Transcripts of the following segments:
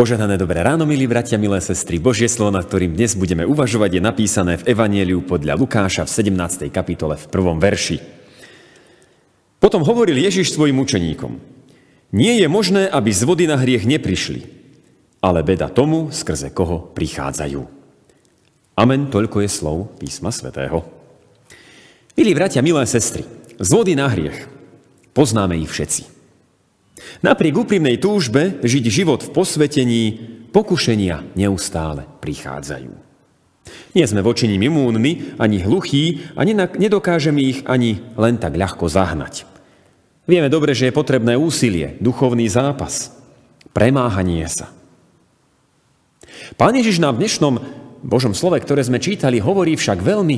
Požehnané dobré ráno, milí bratia, milé sestry. Božie slovo, nad ktorým dnes budeme uvažovať, je napísané v Evanieliu podľa Lukáša v 17. kapitole v prvom verši. Potom hovoril Ježiš svojim učeníkom. Nie je možné, aby z vody na hriech neprišli, ale beda tomu, skrze koho prichádzajú. Amen, toľko je slov písma svätého. Milí bratia, milé sestry, z vody na hriech poznáme ich všetci. Napriek úprimnej túžbe žiť život v posvetení, pokušenia neustále prichádzajú. Nie sme voči nim imúnni, ani hluchí a nedokážeme ich ani len tak ľahko zahnať. Vieme dobre, že je potrebné úsilie, duchovný zápas, premáhanie sa. Pán Ježiš nám v dnešnom Božom slove, ktoré sme čítali, hovorí však veľmi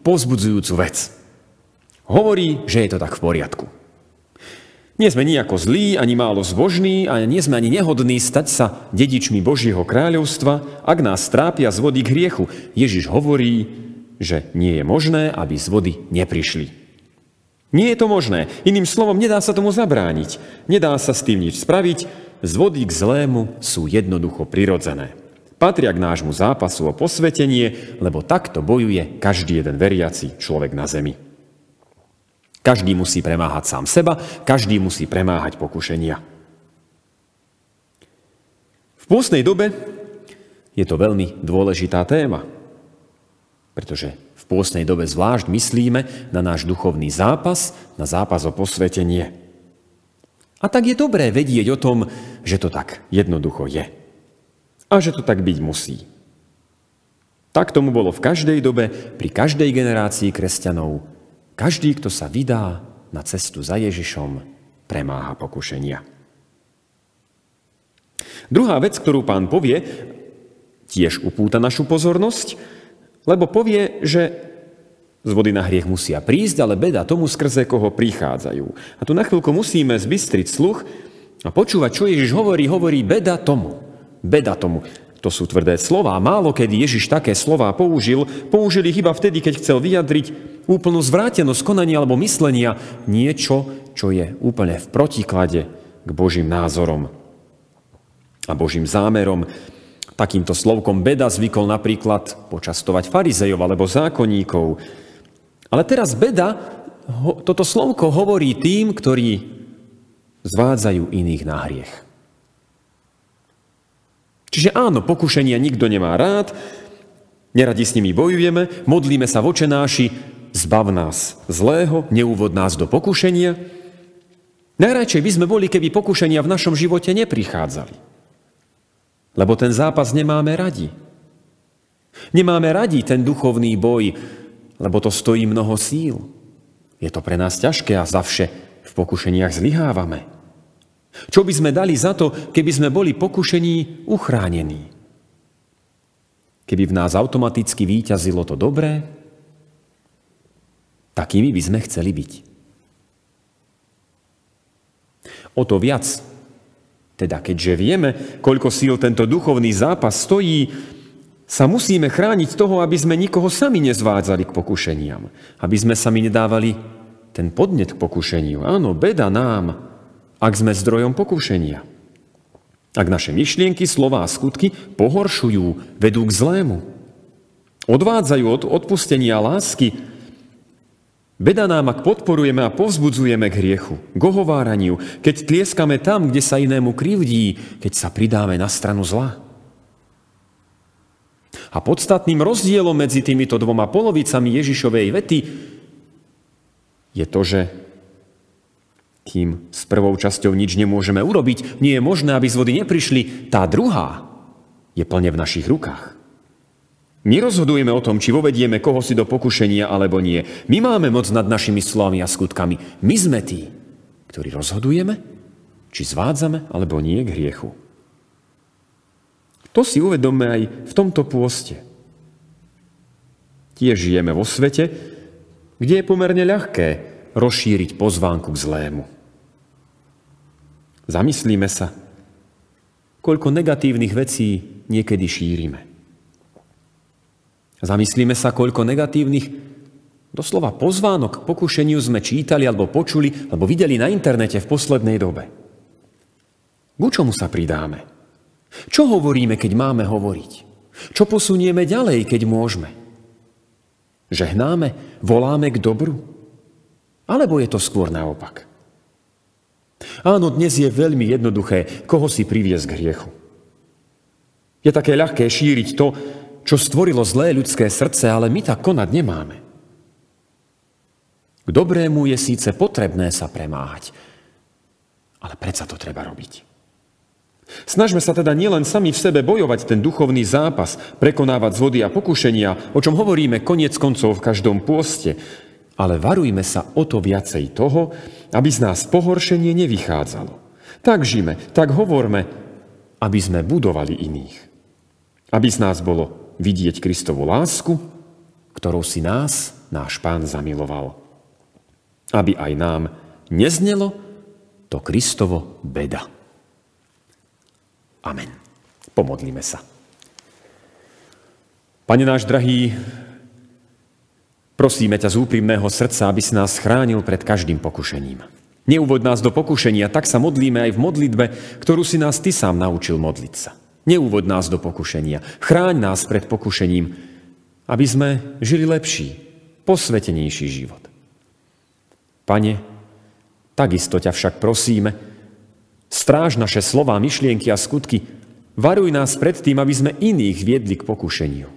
pozbudzujúcu vec. Hovorí, že je to tak v poriadku. Nie sme nejako zlí, ani málo zbožní a nie sme ani nehodní stať sa dedičmi Božieho kráľovstva, ak nás trápia z vody k hriechu. Ježiš hovorí, že nie je možné, aby z vody neprišli. Nie je to možné. Iným slovom, nedá sa tomu zabrániť. Nedá sa s tým nič spraviť. Z vody k zlému sú jednoducho prirodzené. Patria k nášmu zápasu o posvetenie, lebo takto bojuje každý jeden veriaci človek na zemi. Každý musí premáhať sám seba, každý musí premáhať pokušenia. V pôstnej dobe je to veľmi dôležitá téma, pretože v pôstnej dobe zvlášť myslíme na náš duchovný zápas, na zápas o posvetenie. A tak je dobré vedieť o tom, že to tak jednoducho je. A že to tak byť musí. Tak tomu bolo v každej dobe, pri každej generácii kresťanov každý, kto sa vydá na cestu za Ježišom, premáha pokušenia. Druhá vec, ktorú pán povie, tiež upúta našu pozornosť, lebo povie, že z vody na hriech musia prísť, ale beda tomu, skrze koho prichádzajú. A tu na chvíľku musíme zbystriť sluch a počúvať, čo Ježiš hovorí. Hovorí beda tomu. Beda tomu. To sú tvrdé slova. Málo kedy Ježiš také slova použil. Použil ich iba vtedy, keď chcel vyjadriť úplnú zvrátenosť konania alebo myslenia, niečo, čo je úplne v protiklade k Božím názorom a Božím zámerom. Takýmto slovkom beda zvykol napríklad počastovať farizejov alebo zákonníkov. Ale teraz beda, toto slovko hovorí tým, ktorí zvádzajú iných na hriech. Čiže áno, pokušenia nikto nemá rád, neradi s nimi bojujeme, modlíme sa vočenáši, zbav nás zlého, neúvod nás do pokušenia. Najradšej by sme boli, keby pokušenia v našom živote neprichádzali. Lebo ten zápas nemáme radi. Nemáme radi ten duchovný boj, lebo to stojí mnoho síl. Je to pre nás ťažké a zavše v pokušeniach zlyhávame. Čo by sme dali za to, keby sme boli pokušení uchránení? Keby v nás automaticky výťazilo to dobré, Takými by sme chceli byť. O to viac, teda keďže vieme, koľko síl tento duchovný zápas stojí, sa musíme chrániť toho, aby sme nikoho sami nezvádzali k pokušeniam. Aby sme sami nedávali ten podnet k pokušeniu. Áno, beda nám, ak sme zdrojom pokušenia. Ak naše myšlienky, slova a skutky pohoršujú, vedú k zlému. Odvádzajú od odpustenia lásky, Beda nám, ak podporujeme a povzbudzujeme k hriechu, k ohováraniu, keď tlieskame tam, kde sa inému krivdí, keď sa pridáme na stranu zla. A podstatným rozdielom medzi týmito dvoma polovicami Ježišovej vety je to, že kým s prvou časťou nič nemôžeme urobiť, nie je možné, aby z vody neprišli, tá druhá je plne v našich rukách. My rozhodujeme o tom, či vovedieme koho si do pokušenia alebo nie. My máme moc nad našimi slovami a skutkami. My sme tí, ktorí rozhodujeme, či zvádzame alebo nie k hriechu. To si uvedomme aj v tomto pôste. Tiež žijeme vo svete, kde je pomerne ľahké rozšíriť pozvánku k zlému. Zamyslíme sa, koľko negatívnych vecí niekedy šírime. Zamyslíme sa, koľko negatívnych doslova pozvánok k pokušeniu sme čítali alebo počuli alebo videli na internete v poslednej dobe. Ku čomu sa pridáme? Čo hovoríme, keď máme hovoriť? Čo posunieme ďalej, keď môžeme? Žehnáme, voláme k dobru? Alebo je to skôr naopak? Áno, dnes je veľmi jednoduché, koho si priviesť k hriechu. Je také ľahké šíriť to, čo stvorilo zlé ľudské srdce, ale my tak konať nemáme. K dobrému je síce potrebné sa premáhať, ale predsa to treba robiť. Snažme sa teda nielen sami v sebe bojovať ten duchovný zápas, prekonávať zvody a pokušenia, o čom hovoríme konec koncov v každom pôste, ale varujme sa o to viacej toho, aby z nás pohoršenie nevychádzalo. Tak žime, tak hovorme, aby sme budovali iných. Aby z nás bolo vidieť Kristovu lásku, ktorou si nás náš Pán zamiloval aby aj nám neznelo to Kristovo beda. Amen. Pomodlíme sa. Pane náš drahý, prosíme ťa z úprimného srdca, aby si nás chránil pred každým pokušením. Neuvod nás do pokušenia, tak sa modlíme aj v modlitbe, ktorú si nás Ty sám naučil modliť sa. Neuvod nás do pokušenia. Chráň nás pred pokušením, aby sme žili lepší, posvetenejší život. Pane, takisto ťa však prosíme, stráž naše slova, myšlienky a skutky, varuj nás pred tým, aby sme iných viedli k pokušeniu.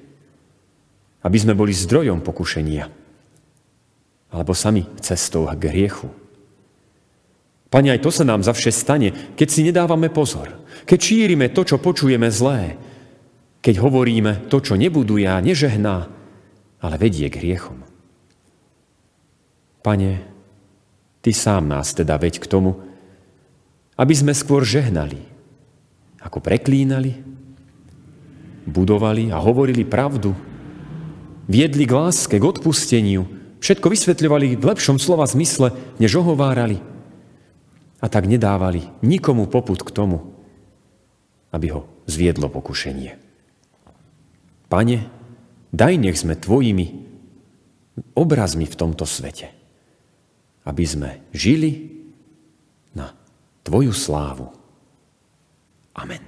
Aby sme boli zdrojom pokušenia. Alebo sami cestou k hriechu. Pane, aj to sa nám zavše stane, keď si nedávame pozor. Keď šírime to, čo počujeme zlé. Keď hovoríme to, čo nebuduje a nežehná, ale vedie k hriechom. Pane, Ty sám nás teda veď k tomu, aby sme skôr žehnali, ako preklínali, budovali a hovorili pravdu, viedli k láske, k odpusteniu, všetko vysvetľovali v lepšom slova zmysle, než ohovárali a tak nedávali nikomu poput k tomu, aby ho zviedlo pokušenie. Pane, daj nech sme Tvojimi obrazmi v tomto svete aby sme žili na Tvoju slávu. Amen.